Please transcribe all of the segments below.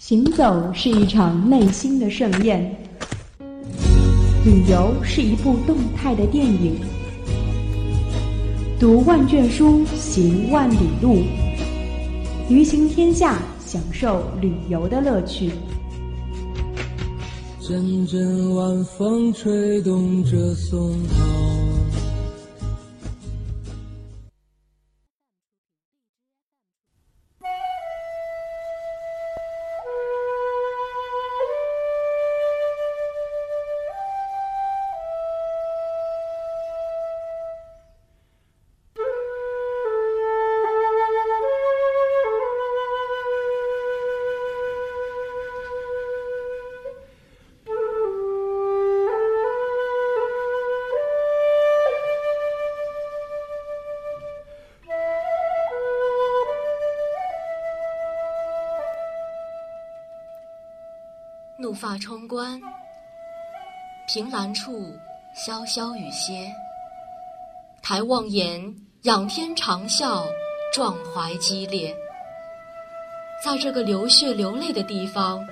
行走是一场内心的盛宴，旅游是一部动态的电影。读万卷书，行万里路，旅行天下，享受旅游的乐趣。阵阵晚风吹动着松涛。怒发冲冠，凭栏处潇潇雨歇。抬望眼，仰天长啸，壮怀激烈。在这个流血流泪的地方，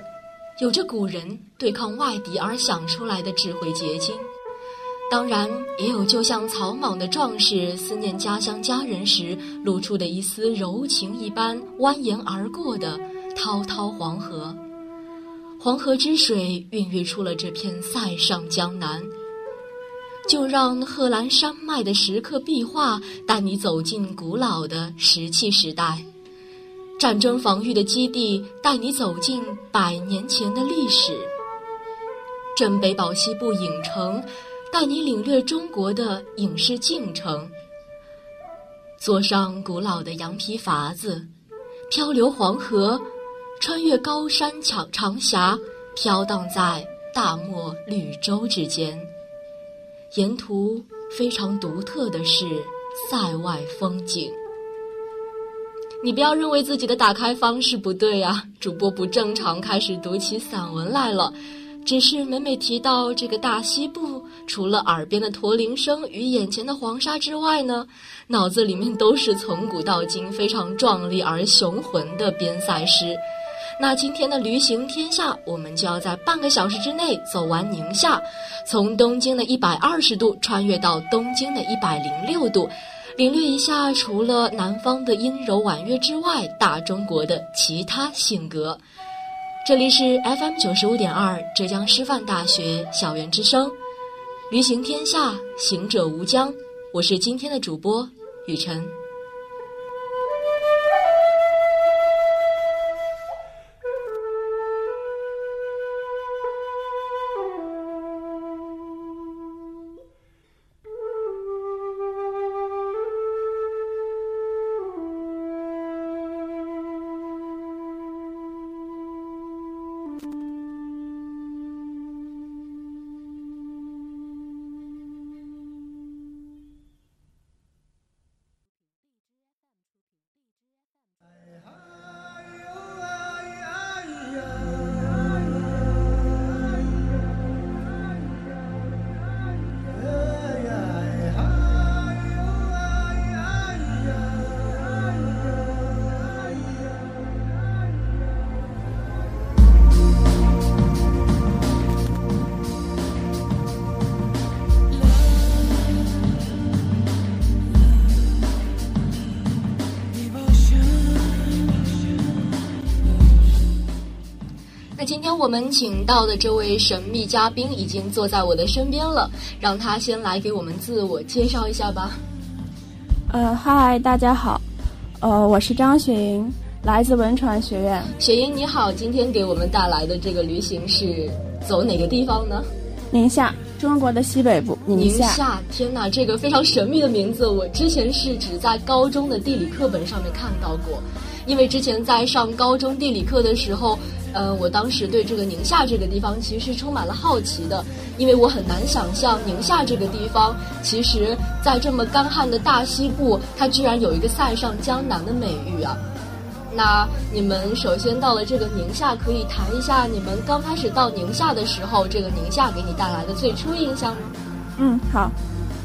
有着古人对抗外敌而想出来的智慧结晶，当然也有就像草莽的壮士思念家乡家人时露出的一丝柔情一般蜿蜒而过的滔滔黄河。黄河之水孕育出了这片塞上江南，就让贺兰山脉的石刻壁画带你走进古老的石器时代，战争防御的基地带你走进百年前的历史，镇北堡西部影城带你领略中国的影视进程，坐上古老的羊皮筏子，漂流黄河。穿越高山长长峡，飘荡在大漠绿洲之间，沿途非常独特的是塞外风景。你不要认为自己的打开方式不对啊，主播不正常，开始读起散文来了。只是每每提到这个大西部，除了耳边的驼铃声与眼前的黄沙之外呢，脑子里面都是从古到今非常壮丽而雄浑的边塞诗。那今天的驴行天下，我们就要在半个小时之内走完宁夏，从东京的一百二十度穿越到东京的一百零六度，领略一下除了南方的阴柔婉约之外，大中国的其他性格。这里是 FM 九十五点二浙江师范大学校园之声，驴行天下，行者无疆。我是今天的主播雨晨。天我们请到的这位神秘嘉宾已经坐在我的身边了，让他先来给我们自我介绍一下吧。呃，嗨，大家好，呃，我是张雪莹，来自文传学院。雪莹你好，今天给我们带来的这个旅行是走哪个地方呢？宁夏，中国的西北部。宁夏，天哪，这个非常神秘的名字，我之前是只在高中的地理课本上面看到过，因为之前在上高中地理课的时候。呃，我当时对这个宁夏这个地方其实是充满了好奇的，因为我很难想象宁夏这个地方，其实在这么干旱的大西部，它居然有一个塞上江南的美誉啊。那你们首先到了这个宁夏，可以谈一下你们刚开始到宁夏的时候，这个宁夏给你带来的最初印象吗？嗯，好。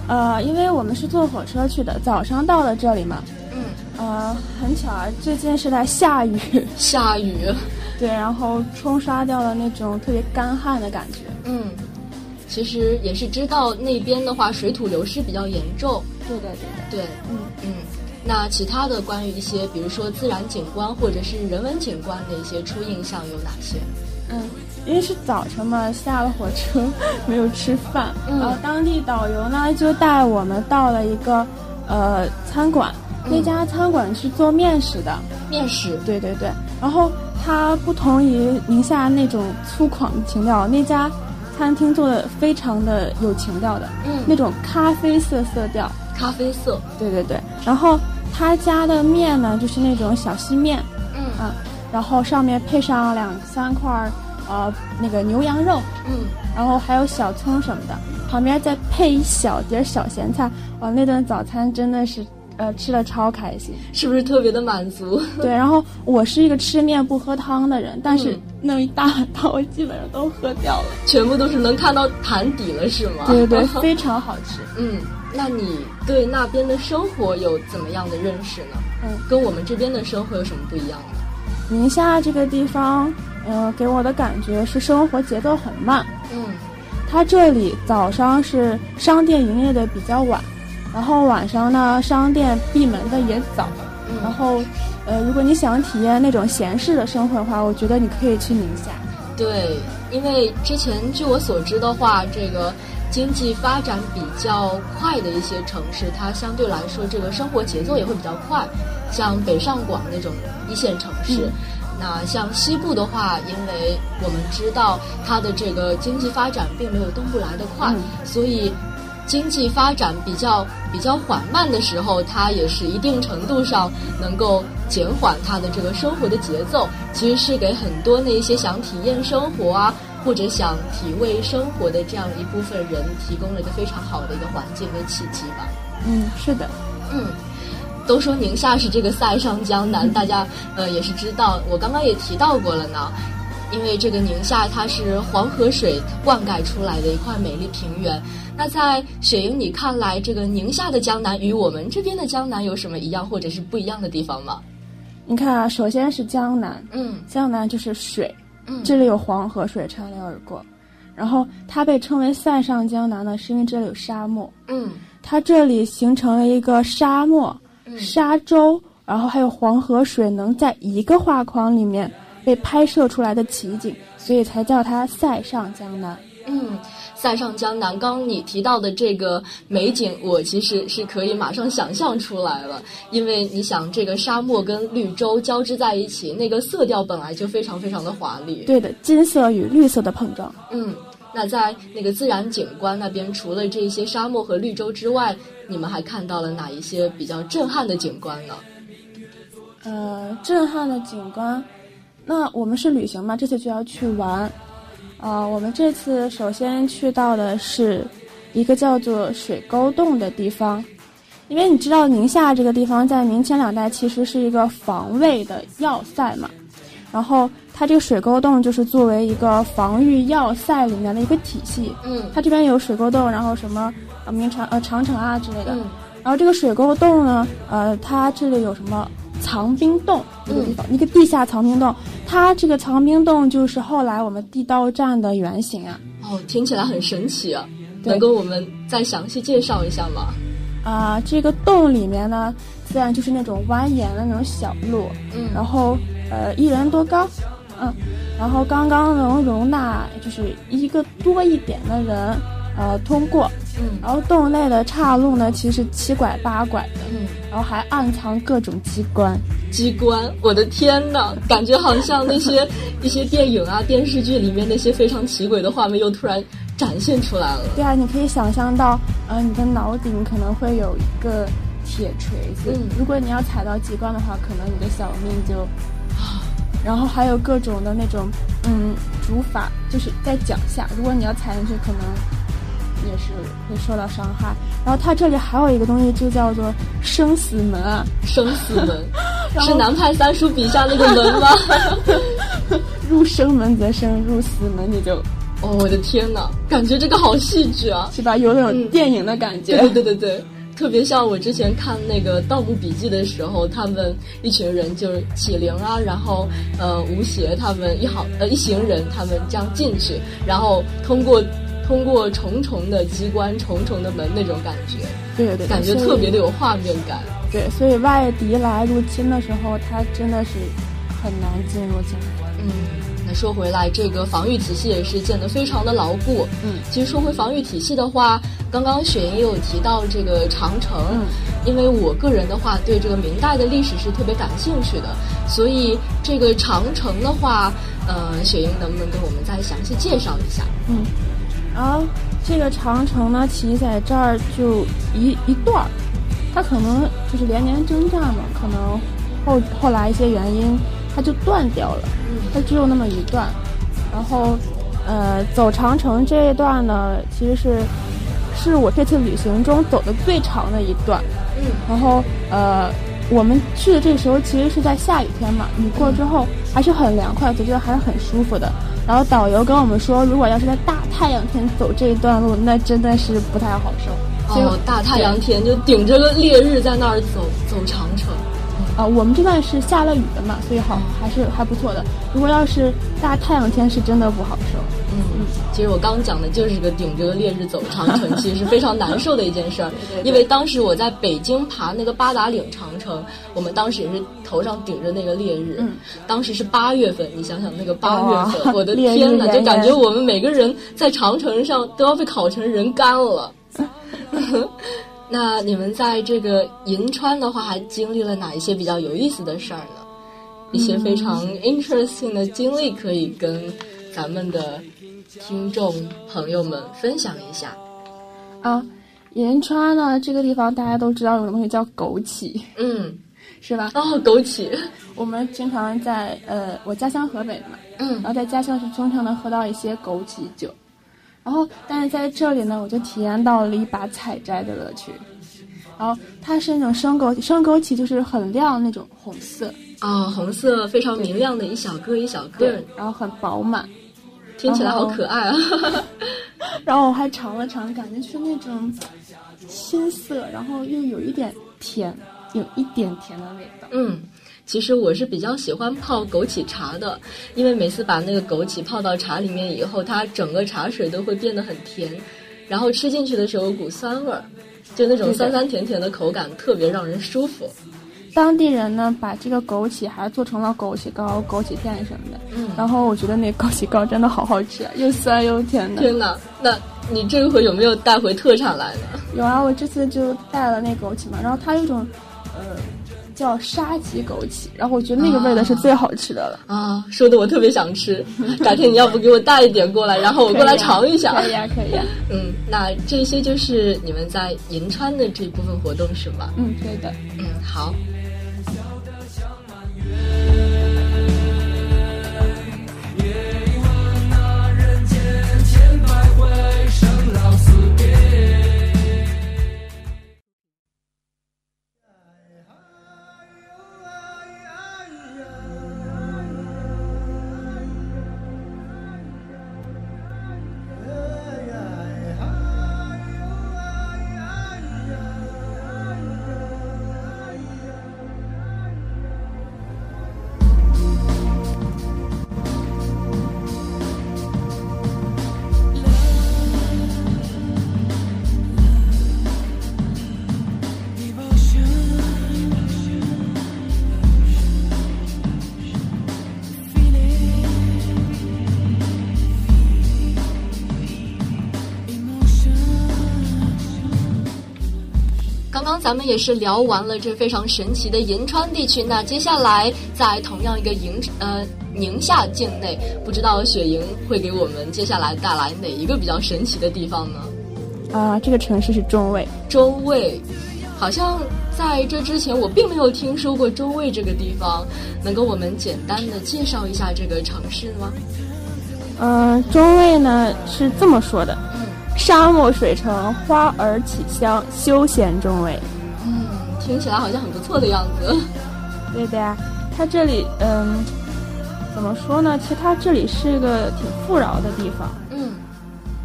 呃，因为我们是坐火车去的，早上到了这里嘛。嗯。呃，很巧啊，最近是在下雨。下雨。对，然后冲刷掉了那种特别干旱的感觉。嗯，其实也是知道那边的话水土流失比较严重。对的，对的。对，嗯嗯。那其他的关于一些，比如说自然景观或者是人文景观的一些初印象有哪些？嗯，因为是早晨嘛，下了火车 没有吃饭，嗯然后当地导游呢就带我们到了一个呃餐馆，那家餐馆是做面食的，面食。对对对，然后它不同于宁夏那种粗犷的情调，那家餐厅做的非常的有情调的，嗯。那种咖啡色色调，咖啡色。对对对，然后他家的面呢就是那种小细面，嗯。啊，然后上面配上两三块儿呃那个牛羊肉，嗯，然后还有小葱什么的，旁边再配一小碟儿小咸菜，哇，那顿早餐真的是呃吃的超开心。是不是特别的满足？对，然后我是一个吃面不喝汤的人，但是嗯那一大碗汤我基本上都喝掉了。全部都是能看到盘底了，是吗？对对对，非常好吃。嗯，那你对那边的生活有怎么样的认识呢？嗯，跟我们这边的生活有什么不一样呢？宁夏这个地方，呃，给我的感觉是生活节奏很慢。嗯它这里早上是商店营业的比较晚，然后晚上呢，商店闭门的也早。然嗯，后，呃，如果你想体验那种闲适的生活的话，我觉得你可以去宁夏。对，因为之前据我所知的话，这个经济发展比较快的一些城市，它相对来说这个生活节奏也会比较快，像北上广那种一线城市。嗯那像西部的话，因为我们知道它的这个经济发展并没有东部来得快，嗯所以经济发展比较比较缓慢的时候，它也是一定程度上能够减缓它的这个生活的节奏，其实是给很多那些想体验生活啊，或者想体味生活的这样一部分人提供了一个非常好的一个环境跟契机吧。嗯，是的。嗯，都说宁夏是这个塞上江南，大家呃也是知道，我刚刚也提到过了呢。因为这个宁夏它是黄河水灌溉出来的一块美丽平原。那在雪莹你看来，这个宁夏的江南与我们这边的江南有什么一样或者是不一样的地方吗？你看啊，首先是江南，嗯江南就是水，嗯这里有黄河水穿流而过。然后它被称为塞上江南呢，是因为这里有沙漠，嗯它这里形成了一个沙漠、嗯沙洲，然后还有黄河水能在一个画框里面被拍摄出来的奇景，所以才叫它塞上江南。嗯，塞上江南，刚刚你提到的这个美景，我其实是可以马上想象出来了。因为你想，这个沙漠跟绿洲交织在一起，那个色调本来就非常非常的华丽。对的，金色与绿色的碰撞。嗯，那在那个自然景观那边，除了这些沙漠和绿洲之外，你们还看到了哪一些比较震撼的景观呢？呃，震撼的景观。那我们是旅行嘛，这次就要去玩。啊、我们这次首先去到的是一个叫做水沟洞的地方，因为你知道宁夏这个地方在明清两代其实是一个防卫的要塞嘛，然后它这个水沟洞就是作为一个防御要塞里面的一个体系。嗯它这边有水沟洞，然后什么呃明长呃长城啊之类的。嗯然后这个水沟洞呢，呃，它这里有什么藏兵洞一个地方，一个地下藏兵洞。它这个藏兵洞就是后来我们地道战的原型啊。哦，听起来很神奇啊！能跟我们再详细介绍一下吗？啊、这个洞里面呢，自然就是那种蜿蜒的那种小路，嗯然后呃，一人多高，嗯，然后刚刚能容纳就是一个多一点的人，呃，通过。嗯然后洞内的岔路呢，其实七拐八拐的，嗯。然后还暗藏各种机关。机关，我的天呐，感觉好像那些 一些电影啊、电视剧里面那些非常奇诡的画面又突然展现出来了。对啊，你可以想象到，呃，你的脑顶可能会有一个铁锤子，嗯如果你要踩到机关的话，可能你的小命就。然后还有各种的那种，嗯，竹筏，就是在脚下，如果你要踩进去，可能也是会受到伤害。然后它这里还有一个东西，就叫做生死门啊，生死门 是南派三叔笔下那个门吗？入生门则生，入死门你就哦，我的天呐，感觉这个好戏剧啊！是吧？有那种嗯电影的感觉。对对对对对，特别像我之前看那个《盗墓笔记》的时候，他们一群人就是启灵啊，然后呃吴邪他们一好呃一行人他们这样进去，然后通过通过重重的机关、重重的门那种感觉，对对对，感觉特别的有画面感。对，所以外敌来入侵的时候，他真的是很难进入进来。嗯。那说回来，这个防御体系也是建得非常的牢固。嗯，其实说回防御体系的话，刚刚雪莹也有提到这个长城。嗯，因为我个人的话对这个明代的历史是特别感兴趣的，所以这个长城的话，呃，雪莹能不能给我们再详细介绍一下？嗯，然后这个长城呢，其实在这儿就一一段儿，它可能就是连年征战嘛，可能后后来一些原因。它就断掉了，它只有那么一段，然后，呃，走长城这一段呢，其实是是我这次旅行中走的最长的一段，嗯，然后呃，我们去的这个时候其实是在下雨天嘛，雨过之后还是很凉快，我觉得还是很舒服的。然后导游跟我们说，如果要是在大太阳天走这一段路，那真的是不太好受。哦，大太阳天就顶着个烈日在那儿走走长城。啊，我们这段是下了雨的嘛，所以好还是还不错的。如果要是大太阳天，是真的不好受。嗯，其实我刚讲的就是个顶着烈日走长城，其实是非常难受的一件事儿。因为当时我在北京爬那个八达岭长城，我们当时也是头上顶着那个烈日。嗯，当时是八月份，你想想那个八月份，我的天呐，就感觉我们每个人在长城上都要被烤成人干了。那你们在这个银川的话，还经历了哪一些比较有意思的事儿呢？一些非常 interesting 的经历，可以跟咱们的听众朋友们分享一下。啊，银川呢，这个地方大家都知道有个东西叫枸杞，嗯，是吧？哦，枸杞，我们经常在呃，我家乡河北的嘛，嗯，然后在家乡是经常能喝到一些枸杞酒。然后，但是在这里呢，我就体验到了一把采摘的乐趣。然后它是那种生枸杞，生枸杞就是很亮那种红色啊，红色非常明亮的一小个一小个，然后很饱满，听起来好可爱啊。然后我还尝了尝，感觉是那种青涩，然后又有一点甜，有一点甜的味道。嗯。其实我是比较喜欢泡枸杞茶的，因为每次把那个枸杞泡到茶里面以后，它整个茶水都会变得很甜，然后吃进去的时候有股酸味儿，就那种酸酸甜甜的口感，特别让人舒服。当地人呢，把这个枸杞还做成了枸杞糕、枸杞片什么的。嗯。然后我觉得那枸杞糕真的好好吃，又酸又甜的。天哪！那你这回有没有带回特产来呢？有啊，我这次就带了那枸杞嘛，然后它有一种，呃。叫沙棘枸杞，然后我觉得那个味道是最好吃的了啊！说的我特别想吃，改天你要不给我带一点过来，然后我过来尝一下。可以啊，可以啊。嗯，那这些就是你们在银川的这部分活动是吗？嗯，对的。嗯，好。咱们也是聊完了这非常神奇的银川地区，那接下来在同样一个营呃宁夏境内，不知道雪莹会给我们接下来带来哪一个比较神奇的地方呢？啊，这个城市是中卫。中卫，好像在这之前我并没有听说过中卫这个地方，能跟我们简单的介绍一下这个城市吗？嗯，中卫呢是这么说的：沙漠水城，花儿起香，休闲中卫。听起来好像很不错的样子。对的呀，它这里嗯，怎么说呢？其实它这里是个挺富饶的地方。嗯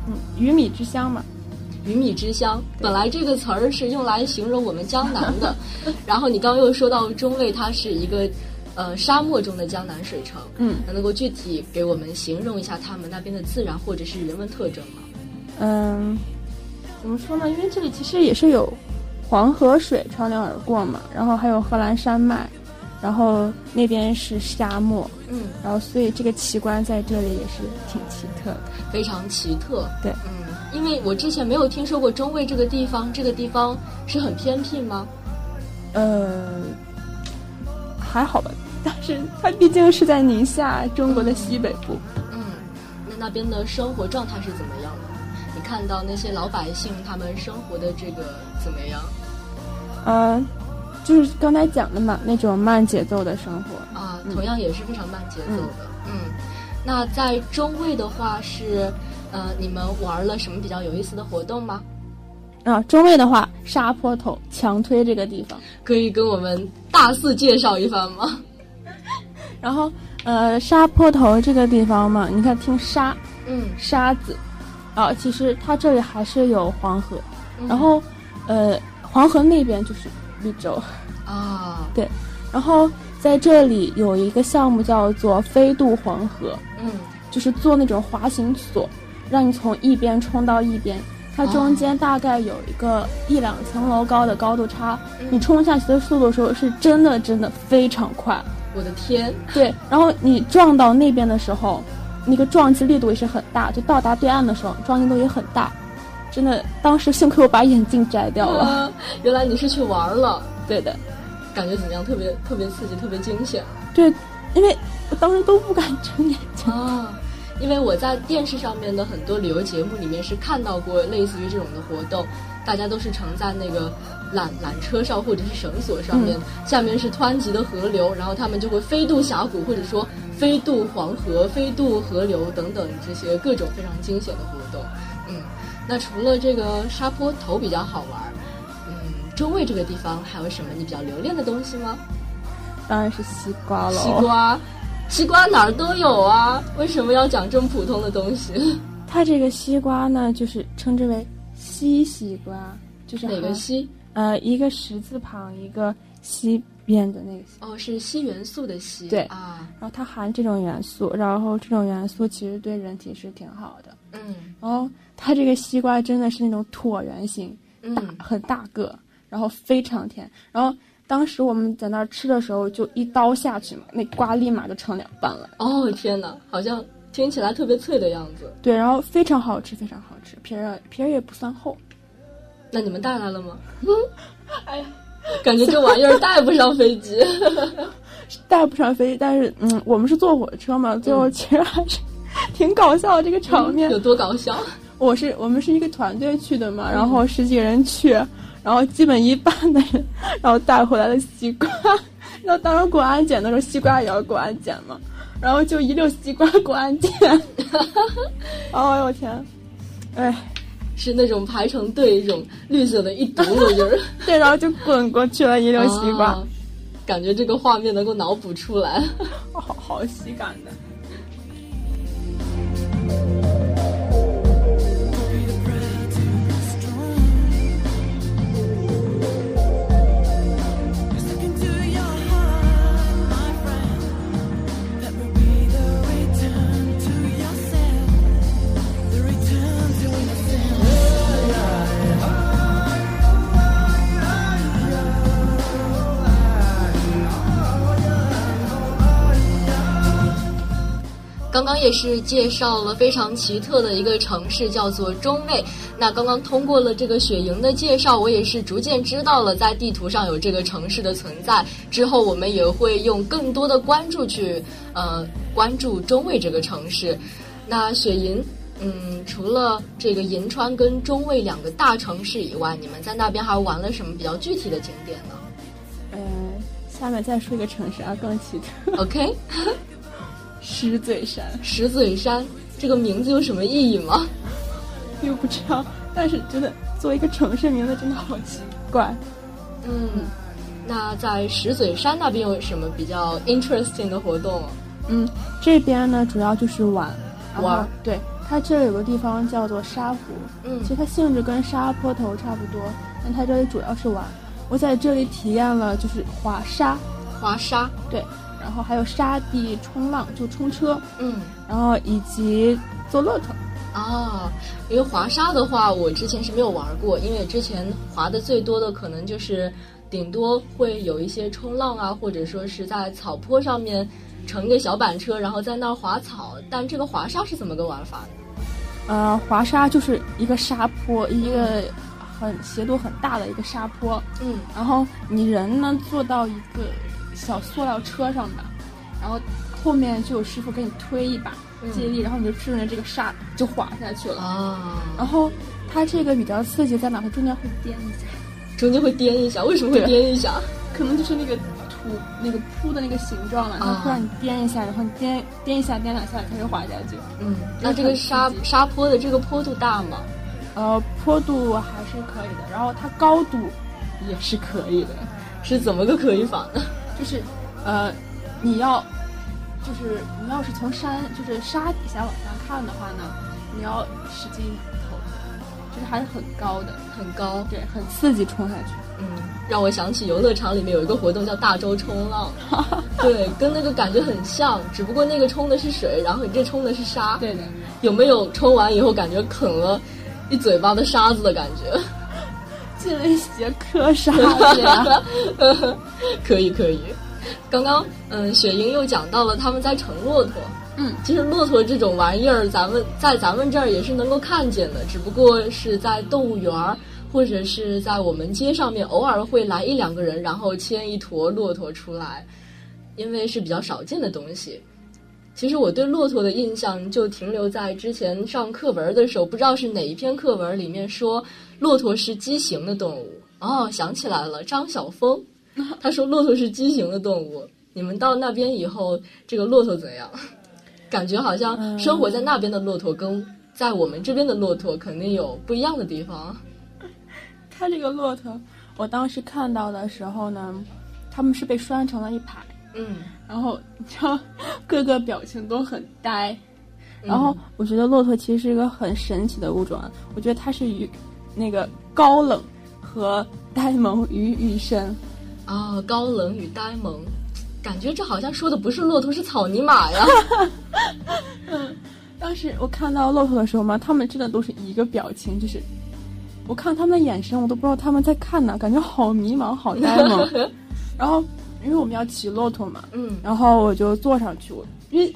嗯，鱼米之乡嘛。鱼米之乡。本来这个词儿是用来形容我们江南的，然后你刚刚又说到中卫，它是一个呃沙漠中的江南水城。嗯，那能够具体给我们形容一下他们那边的自然或者是人文特征吗？嗯，怎么说呢？因为这里其实也是有黄河水穿流而过嘛，然后还有贺兰山脉，然后那边是沙漠，嗯，然后所以这个奇观在这里也是挺奇特的。非常奇特。对，嗯，因为我之前没有听说过中卫这个地方，这个地方是很偏僻吗？呃，还好吧，但是它毕竟是在宁夏，中国的西北部。嗯，那那边的生活状态是怎么样的？你看到那些老百姓他们生活的这个怎么样呃，就是刚才讲的嘛，那种慢节奏的生活。啊？嗯同样也是非常慢节奏的。嗯，那在中卫的话是，呃，你们玩了什么比较有意思的活动吗？啊，中卫的话，沙坡头强推这个地方。可以跟我们大肆介绍一番吗？然后，呃，沙坡头这个地方嘛，你看听沙嗯，沙子，啊，其实它这里还是有黄河，嗯然后，呃，黄河那边就是绿洲，啊，对然后在这里有一个项目叫做飞渡黄河，嗯，就是做那种滑行索，让你从一边冲到一边。它中间大概有一个一两层楼高的高度差，嗯你冲下去的速度的时候是真的真的非常快。我的天，对，然后你撞到那边的时候，那个撞击力度也是很大，就到达对岸的时候撞击力度也很大，真的，当时幸亏我把眼镜摘掉了。啊，原来你是去玩了，对的，感觉怎么样？特别特别刺激，特别惊险对，因为我当时都不敢睁眼睛。啊！因为我在电视上面的很多旅游节目里面是看到过类似于这种的活动，大家都是乘在那个缆缆车上或者是绳索上面，下面是湍急的河流，然后他们就会飞渡峡谷，或者说飞渡黄河、飞渡河流等等这些各种非常惊险的活动。嗯，那除了这个沙坡头比较好玩，嗯，中卫这个地方还有什么你比较留恋的东西吗？当然是西瓜了。西瓜，西瓜哪儿都有啊，为什么要讲这么普通的东西？它这个西瓜呢，就是称之为西西瓜，就是哪个含西？呃，一个十字旁，一个西边的那个西。哦，是硒元素的硒。对啊，然后它含这种元素，然后这种元素其实对人体是挺好的。嗯然后它这个西瓜真的是那种椭圆形，嗯大很大个，然后非常甜。然后当时我们在那儿吃的时候，就一刀下去嘛，那瓜立马就成两半了。哦天哪，好像听起来特别脆的样子。对，然后非常好吃，非常好吃，皮儿啊皮儿也不算厚。那你们带来了吗？嗯 哎呀，感觉这玩意儿带不上飞机。带不上飞机，但是嗯，我们是坐火车嘛，最后其实还是挺搞笑的这个场面。有多搞笑？我是我们是一个团队去的嘛，然后十几个人去，然后基本一半的人，然后带回来的西瓜，然后当时过安检的时候，西瓜也要过安检嘛，然后就一溜西瓜过安检，哎 呦我天，哎，是那种排成队，一种绿色的一堵噜就是对，然后就滚过去了一溜西瓜，啊感觉这个画面能够脑补出来。好好喜感的。刚刚也是介绍了非常奇特的一个城市，叫做中卫。那刚刚通过了这个雪莹的介绍，我也是逐渐知道了在地图上有这个城市的存在。之后我们也会用更多的关注去呃关注中卫这个城市。那雪莹，嗯，除了这个银川跟中卫两个大城市以外，你们在那边还玩了什么比较具体的景点呢嗯，下面再说一个城市啊，更奇特，？OK，石嘴山。石嘴山这个名字有什么意义吗？又不知道，但是觉得作为一个城市名字真的好奇怪。嗯，那在石嘴山那边有什么比较 interesting 的活动？嗯，这边呢主要就是玩，玩对，它这里有个地方叫做沙湖，嗯其实它性质跟沙坡头差不多，但它这里主要是玩。我在这里体验了就是滑沙，滑沙，对，然后还有沙地冲浪，就冲车，嗯。然后以及坐骆驼。啊，因为滑沙的话，我之前是没有玩过，因为之前滑的最多的可能就是顶多会有一些冲浪啊，或者说是在草坡上面乘一个小板车，然后在那儿滑草。但这个滑沙是怎么个玩法呢？呃，滑沙就是一个沙坡，一个很斜度很大的一个沙坡，嗯然后你人呢坐到一个小塑料车上的，然后后面就有师傅给你推一把嗯借力，然后你就顺着这个沙就滑下去了。啊，然后它这个比较刺激在哪？它中间会颠一下，中间会颠一下，为什么会颠一下？可能就是那个土那个铺的那个形状了，它啊会让你颠一下，然后你颠颠一下颠两下它就滑下去。嗯，那这个沙沙坡的这个坡度大吗？呃，坡度还是可以的，然后它高度也是可以的，是怎么个可以法呢？就是呃，你要就是你要是从山就是沙底下往上看的话呢，你要使劲头，就是还是很高的，很高，对，很刺激，冲下去。嗯，让我想起游乐场里面有一个活动叫大洲冲浪，对，跟那个感觉很像，只不过那个冲的是水，然后你这冲的是沙。对的，有没有冲完以后感觉啃了一嘴巴的沙子的感觉？进了一节课沙子呀。可以可以。刚刚嗯，雪莹又讲到了他们在乘骆驼。嗯，其实骆驼这种玩意儿，咱们在咱们这儿也是能够看见的，只不过是在动物园儿或者是在我们街上面，偶尔会来一两个人，然后牵一坨骆驼出来，因为是比较少见的东西。其实我对骆驼的印象就停留在之前上课文的时候，不知道是哪一篇课文里面说骆驼是畸形的动物。哦，想起来了，张晓峰，他说骆驼是畸形的动物。你们到那边以后，这个骆驼怎样？感觉好像生活在那边的骆驼跟在我们这边的骆驼肯定有不一样的地方。他这个骆驼，我当时看到的时候呢，他们是被拴成了一排，嗯，然后你知道各个表情都很呆。然后我觉得骆驼其实是一个很神奇的物种，啊，我觉得它是与那个高冷和呆萌于一身。啊、高冷与呆萌，感觉这好像说的不是骆驼，是草泥马呀。当时我看到骆驼的时候嘛，他们真的都是一个表情，就是我看他们的眼神，我都不知道他们在看哪，感觉好迷茫，好呆萌。然后因为我们要骑骆驼嘛，嗯然后我就坐上去，我因为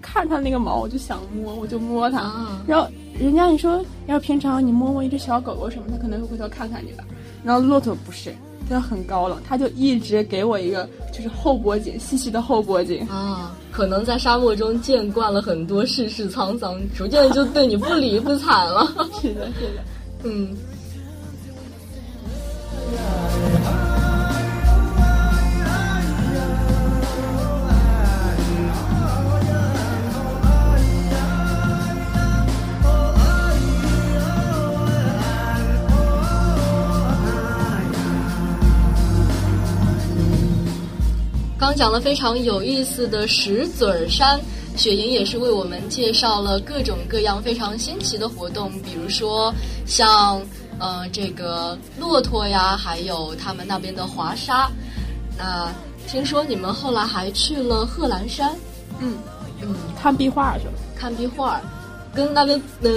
看它那个毛，我就想摸，我就摸它。啊然后人家你说，要平常你摸摸一只小狗狗什么，它可能会回头看看你吧。然后骆驼不是，它很高冷，它就一直给我一个就是后脖颈，细细的后脖颈。啊，可能在沙漠中见惯了很多世事沧桑，逐渐就对你不理不睬了。是的，是的。嗯。刚讲了非常有意思的石嘴儿山，雪莹也是为我们介绍了各种各样非常新奇的活动，比如说像呃这个骆驼呀，还有他们那边的滑沙。那听说你们后来还去了贺兰山，嗯，嗯，看壁画去了。看壁画，跟那边呃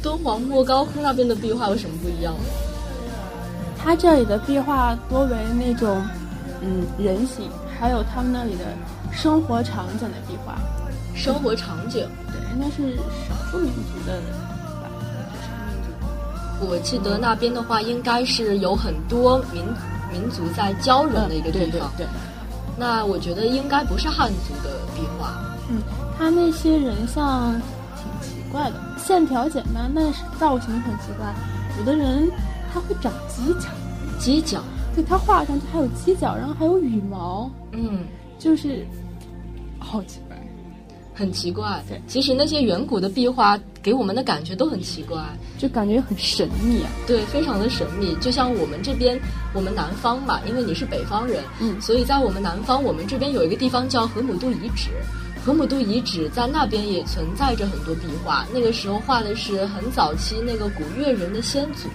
敦煌莫高窟那边的壁画有什么不一样吗？它这里的壁画多为那种嗯人形，还有他们那里的生活场景的壁画。生活场景，对，应该是少数民族的吧，少数民族。我记得那边的话，应该是有很多民民族在交融的一个地方。对对对那我觉得应该不是汉族的壁画。嗯，他那些人像挺奇怪的，线条简单，但是造型很奇怪。有的人他会长犄角，犄角，对它画上去还有犄角，然后还有羽毛，嗯，就是好奇怪。很奇怪。对其实那些远古的壁画给我们的感觉都很奇怪，就感觉很神秘啊。对，非常的神秘。就像我们这边，我们南方嘛，因为你是北方人，嗯所以在我们南方，我们这边有一个地方叫河姆渡遗址。河姆渡遗址在那边也存在着很多壁画，那个时候画的是很早期那个古越人的先祖，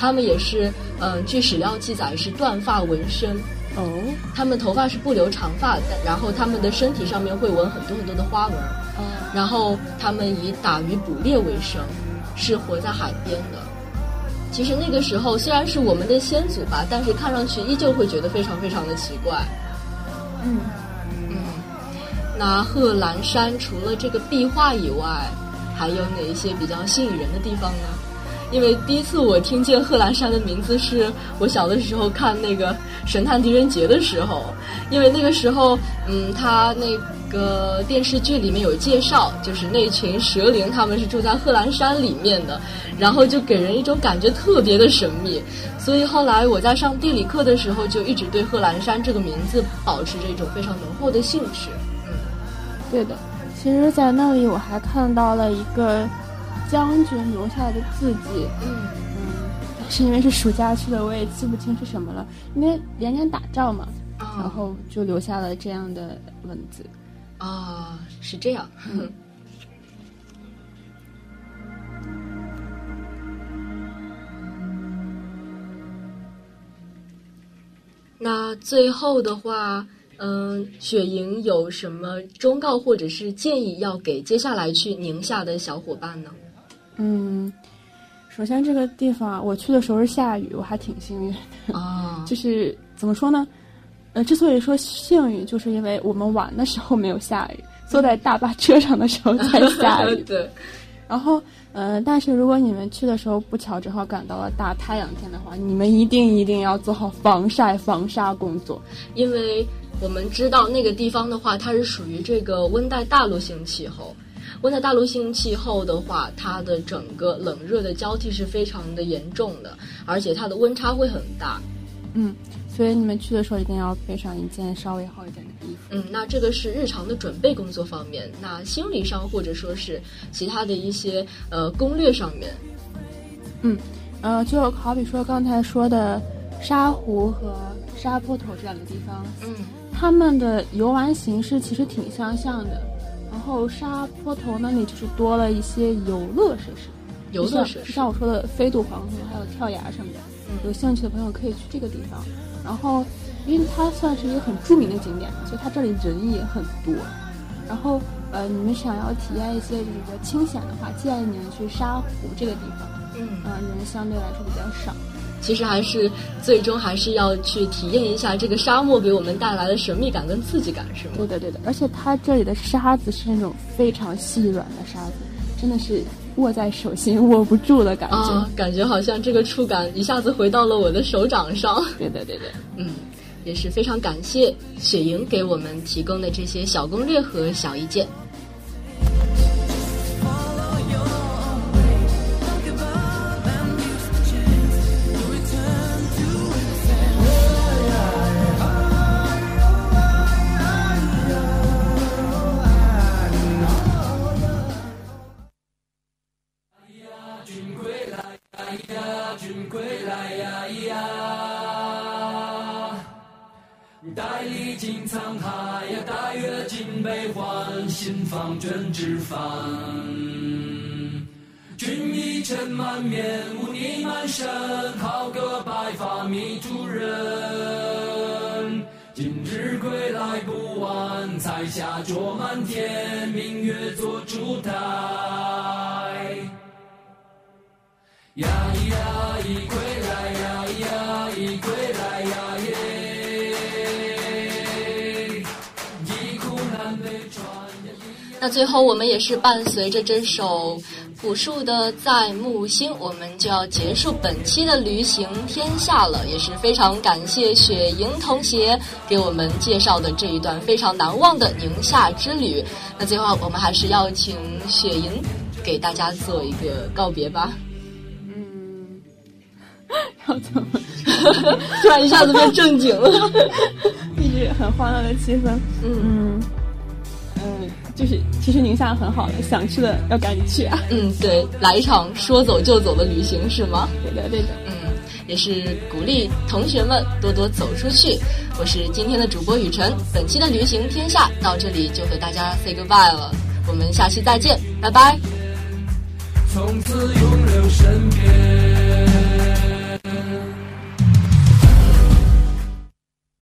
他们也是，嗯、据史料记载是断发纹身，哦，他们头发是不留长发的，然后他们的身体上面会纹很多很多的花纹，哦，然后他们以打鱼捕猎为生，是活在海边的。其实那个时候虽然是我们的先祖吧，但是看上去依旧会觉得非常非常的奇怪。嗯，嗯，那贺兰山除了这个壁画以外，还有哪一些比较吸引人的地方呢？因为第一次我听见贺兰山的名字是我小的时候看那个《神探狄仁杰》的时候，因为那个时候，嗯，他那个电视剧里面有介绍，就是那群蛇灵他们是住在贺兰山里面的，然后就给人一种感觉特别的神秘，所以后来我在上地理课的时候就一直对贺兰山这个名字保持着一种非常浓厚的兴趣。嗯，对的。其实，在那里我还看到了一个将军留下来的字迹。嗯是因为是暑假去的，我也记不清是什么了。因为连年打仗嘛，然啊后就留下了这样的文字。啊，是这样。那最后的话，嗯，雪莹有什么忠告或者是建议要给接下来去宁夏的小伙伴呢？嗯，首先这个地方我去的时候是下雨，我还挺幸运的。啊，就是怎么说呢？呃，之所以说幸运，就是因为我们玩的时候没有下雨，坐在大巴车上的时候才下雨。对，然后，呃，但是如果你们去的时候不巧正好赶到了大太阳天的话，你们一定一定要做好防晒防沙工作。因为我们知道那个地方的话，它是属于这个温带大陆性气候。温带大陆性气候的话，它的整个冷热的交替是非常的严重的，而且它的温差会很大。嗯，所以你们去的时候一定要备上一件稍微好一点的衣服。嗯，那这个是日常的准备工作方面，那心理上或者说是其他的一些呃攻略上面，嗯，呃，就好比说刚才说的沙湖和沙坡头这两个地方，嗯他们的游玩形式其实挺相像的。然后沙坡头那里就是多了一些游乐设施，游乐设施就像像我说的飞渡黄河，还有跳崖什么的。嗯有兴趣的朋友可以去这个地方。然后，因为它算是一个很著名的景点嘛，所以它这里人也很多。然后，呃，你们想要体验一些就是说清闲的话，建议你们去沙湖这个地方，嗯，嗯、人相对来说比较少。其实还是最终还是要去体验一下这个沙漠给我们带来的神秘感跟刺激感，是吗？对的，对的，而且它这里的沙子是那种非常细软的沙子，真的是握在手心握不住的感觉。啊，感觉好像这个触感一下子回到了我的手掌上。对的，对的。嗯，也是非常感谢雪莹给我们提供的这些小攻略和小意见。那最后，我们也是伴随着这首朴树的《在木星》，我们就要结束本期的旅行天下了。也是非常感谢雪莹同学给我们介绍的这一段非常难忘的宁夏之旅。那最后，我们还是要请雪莹给大家做一个告别吧。嗯，要怎么？突然一下子变正经了。一直很欢乐的气氛。嗯嗯嗯，就是其实宁夏很好的，想去的要赶紧去啊。嗯，对，来一场说走就走的旅行是吗？对的，对的。嗯，也是鼓励同学们多多走出去。我是今天的主播雨辰，本期的旅行天下到这里就和大家 say goodbye 了，我们下期再见，拜拜。从此永留身边。